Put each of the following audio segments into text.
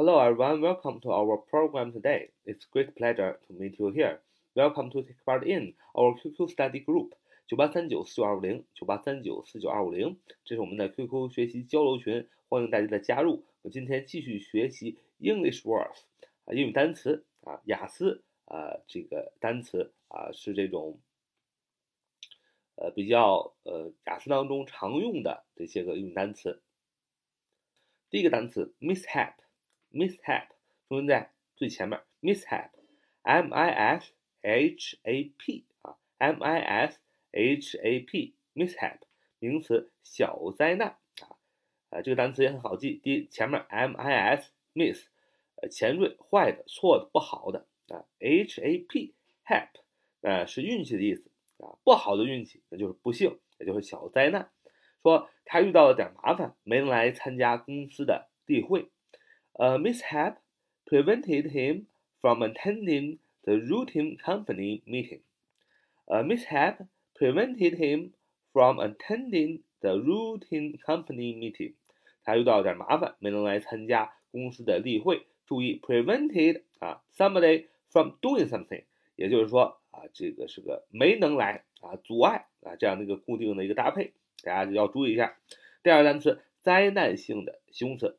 Hello everyone, welcome to our program today. It's great pleasure to meet you here. Welcome to take part in our QQ study group 九八三九四九二五零九八三九四九二五零，这是我们的 QQ 学习交流群，欢迎大家的加入。我今天继续学习 English words 啊，英语单词啊，雅思啊，这个单词啊是这种呃比较呃雅思当中常用的这些个英语单词。第一个单词 mishap Mishap 出现在最前面，mishap，m i s h a p 啊，m i s h a p，mishap 名词小灾难啊，啊这个单词也很好记，第一前面 m i s miss，呃前缀坏的、错的、不好的啊，h a p hap，呃是运气的意思啊，不好的运气那就是不幸，也就是小灾难。说他遇到了点麻烦，没能来参加公司的例会。A mishap prevented him from attending the routine company meeting. A mishap prevented him from attending the routine company meeting. 他遇到点麻烦，没能来参加公司的例会。注意，prevented 啊，somebody from doing something，也就是说啊，这个是个没能来啊，阻碍啊，这样的一个固定的一个搭配。大家要注意一下。第二个单词，灾难性的形容词，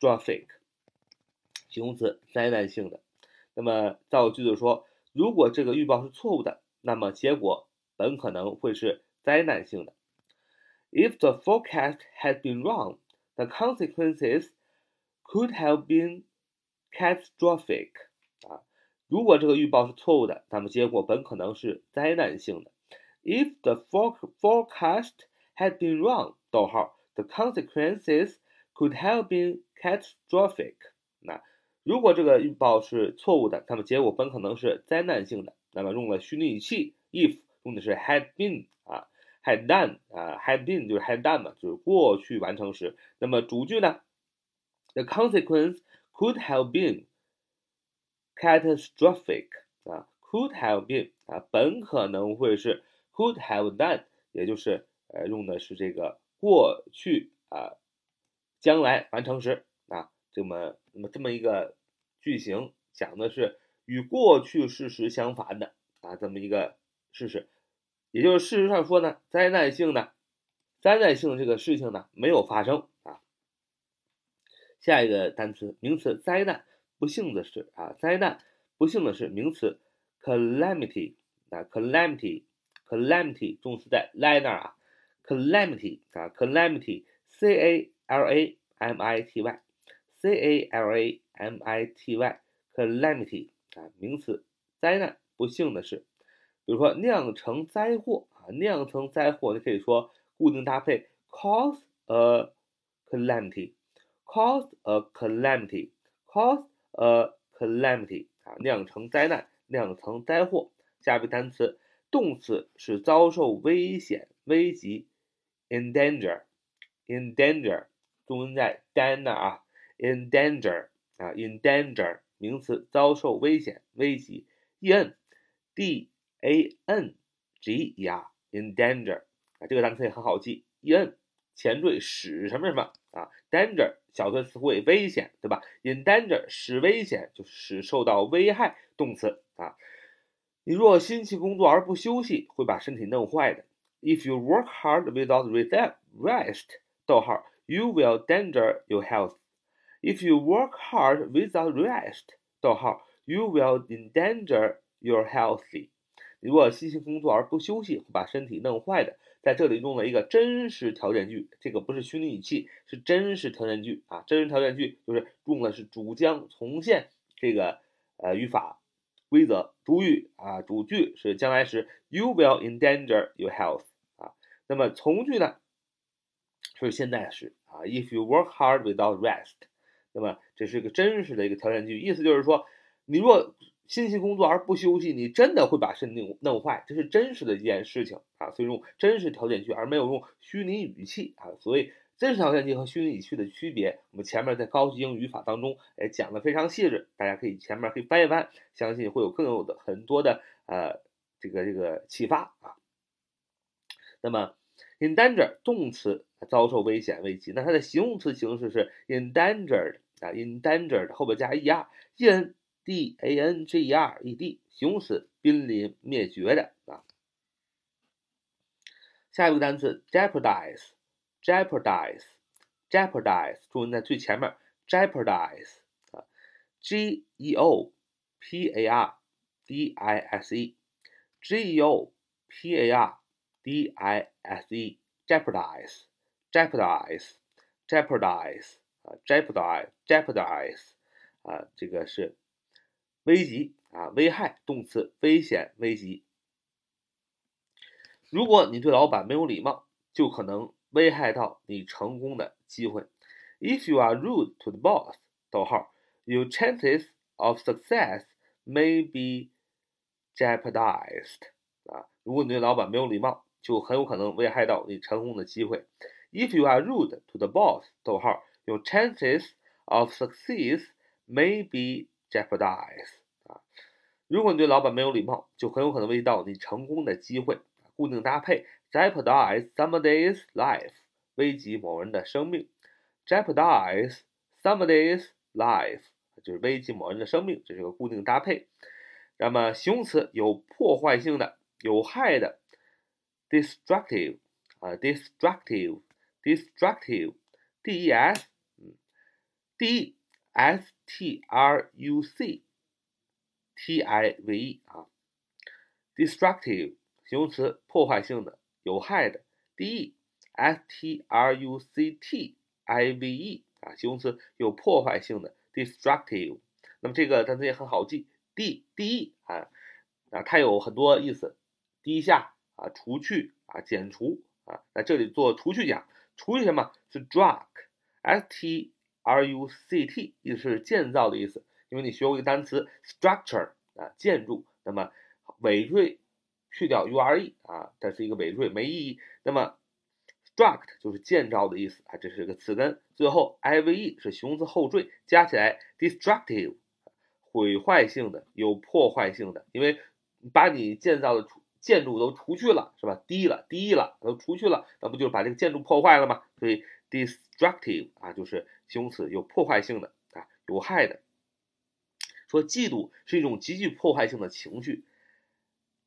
C，catastrophic，形容词，灾难性的。那么造句子说，如果这个预报是错误的，那么结果本可能会是灾难性的。If the forecast had been wrong, the consequences could have been catastrophic。啊，如果这个预报是错误的，那么结果本可能是灾难性的。If the forecast had been wrong，逗号，the consequences could have been catastrophic。那如果这个预报是错误的，那么结果本可能是灾难性的。那么用了虚拟语气，if 用的是 had been 啊，had done 啊，had been 就是 had done 嘛，就是过去完成时。那么主句呢？The consequence could have been catastrophic 啊，could have been 啊，本可能会是 could have done，也就是呃，用的是这个过去啊，将来完成时啊，这么那么这么一个句型，讲的是与过去事实相反的啊，这么一个事实，也就是事实上说呢，灾难性的灾难性这个事情呢没有发生啊。下一个单词名词灾难，不幸的是啊，灾难不幸的是名词 calamity 啊，calamity，calamity 重词在 lie 那啊。calamity 啊，calamity，c a l a m i t y，c a l a m i t y，calamity 啊，名词，灾难，不幸的事。比如说酿成灾祸啊，酿成灾祸，你可以说固定搭配 cause a calamity，cause a calamity，cause a calamity 啊，酿成灾难，酿成灾祸。下一个单词，动词是遭受危险、危急。in danger, in danger，中文在 dan 啊，in danger 啊，in danger 名词，遭受危险、危急。e n d a n g e r in danger 啊，这个单词也很好记。e n 前缀使什么什么啊，danger 小的词汇危险，对吧？in danger 使危险，就是使受到危害，动词啊。你若辛勤工作而不休息，会把身体弄坏的。If you work hard without rest, 逗号，you will danger your health. If you work hard without rest, 逗号，you will endanger your health. 如果辛勤工作而不休息，会把身体弄坏的。在这里用了一个真实条件句，这个不是虚拟语气，是真实条件句啊。真实条件句就是用的是主将从现这个呃语法规则。主语啊，主句是将来时，you will endanger your health 啊。那么从句呢是现在时啊，If you work hard without rest，那么这是个真实的一个条件句，意思就是说，你若辛勤工作而不休息，你真的会把身体弄坏，这是真实的一件事情啊。所以用真实条件句，而没有用虚拟语气啊。所以真实条件句和虚拟语气的区别，我们前面在高级英语语法当中，哎，讲的非常细致，大家可以前面可以翻一翻，相信会有更有的很多的呃这个这个启发啊。那么。endanger 动词遭受危险危机，那它的形容词形式是 endangered 啊，endangered 后边加 er，e n d a n g e r e d 形容词濒临灭绝的啊。下一个单词 jeopardize，jeopardize，jeopardize，注意在最前面 jeopardize 啊，g e o p a r d i s e，g e o p a r d i s e Jeopardize, jeopardize 啊 jeopardize jeopardize 啊这个是危及啊危害动词危险危及。如果你对老板没有礼貌，就可能危害到你成功的机会。If you are rude to the boss，逗号，your chances of success may be jeopardized 啊。如果你对老板没有礼貌，就很有可能危害到你成功的机会。If you are rude to the boss，逗号，your chances of success may be jeopardized。啊，如果你对老板没有礼貌，就很有可能危及到你成功的机会。固定搭配，jeopardize somebody's life，危及某人的生命。jeopardize somebody's life，就是危及某人的生命，这是个固定搭配。那么形容词有破坏性的、有害的。destructive 啊 destructive，d e s，嗯，d e s t r u c t i v e 啊，destructive 形容词，破坏性的，有害的，d e s t r u c t i v e 啊，形容词，有破坏性的，destructive。那么这个单词也很好记，d d e 啊啊，它有很多意思，低下。啊，除去啊，减除啊，在这里做除去讲，除去什么 struck，s t r u c t，意思是建造的意思。因为你学过一个单词 structure 啊，建筑，那么尾缀去掉 u r e 啊，它是一个尾缀，没意义。那么 struct 就是建造的意思啊，这是一个词根。最后 i v e 是形容词后缀，加起来 destructive，毁坏性的，有破坏性的，因为把你建造的建筑都除去了，是吧？低了，低了，都除去了，那不就把这个建筑破坏了吗？所以 destructive 啊，就是形容词，有破坏性的啊，有害的。说嫉妒是一种极具破坏性的情绪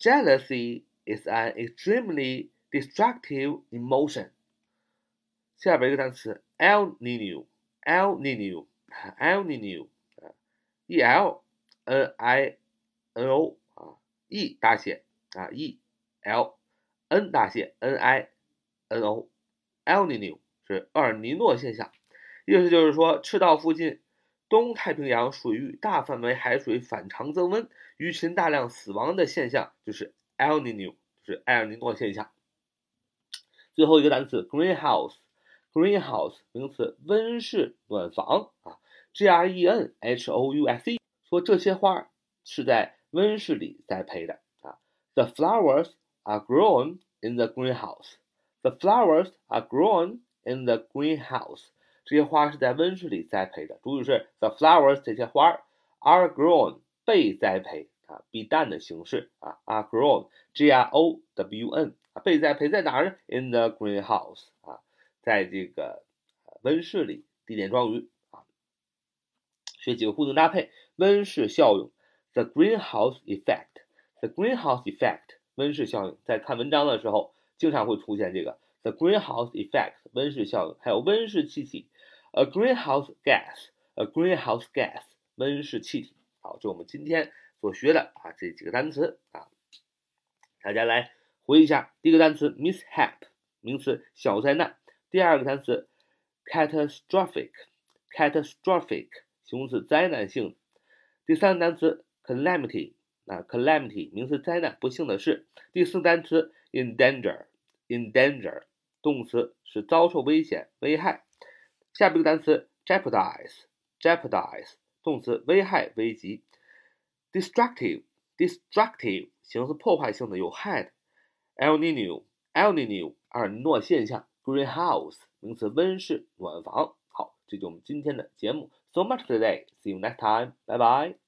，jealousy is an extremely destructive emotion。下边一个单词 El Nino，El Nino，El Nino 啊，E L N I N O 啊，E 大写。啊，E L N 大写 N I N O，El Nino 是厄尔尼诺现象，意思就是说赤道附近东太平洋水域大范围海水反常增温，鱼群大量死亡的现象就是 El Nino，就是埃尔尼诺现象。最后一个单词 Greenhouse，Greenhouse 名词温室暖房啊，G R E N H O U S E 说这些花是在温室里栽培的。The flowers are grown in the greenhouse. The flowers are grown in the greenhouse. 这些花是在温室里栽培的。主语是 the flowers，这些花 are grown 被栽培啊，be done 的形式啊，are grown，g r o w n，被栽培在哪儿呢？In the greenhouse 啊，在这个温室里。地点状语啊，学几个固定搭配。温室效应，the greenhouse effect。The greenhouse effect，温室效应，在看文章的时候经常会出现这个 the greenhouse effect，温室效应，还有温室气体，a greenhouse gas，a greenhouse gas，温室气体。好，这我们今天所学的啊这几个单词啊，大家来回忆一下。第一个单词 mishap，名词小灾难；第二个单词 catastrophic，catastrophic，形容词灾难性；第三个单词 calamity。啊，calamity 名词灾难，不幸的事。第四单词 endanger，endanger 动词是遭受危险、危害。下边一个单词 jeopardize，jeopardize 动词危害、危及；destructive destructive 形容词破坏性的、有害的 El Nino，El Nino 厄尔诺现象；greenhouse 名词温室、暖房。好，这就是我们今天的节目。So much today. See you next time. Bye bye.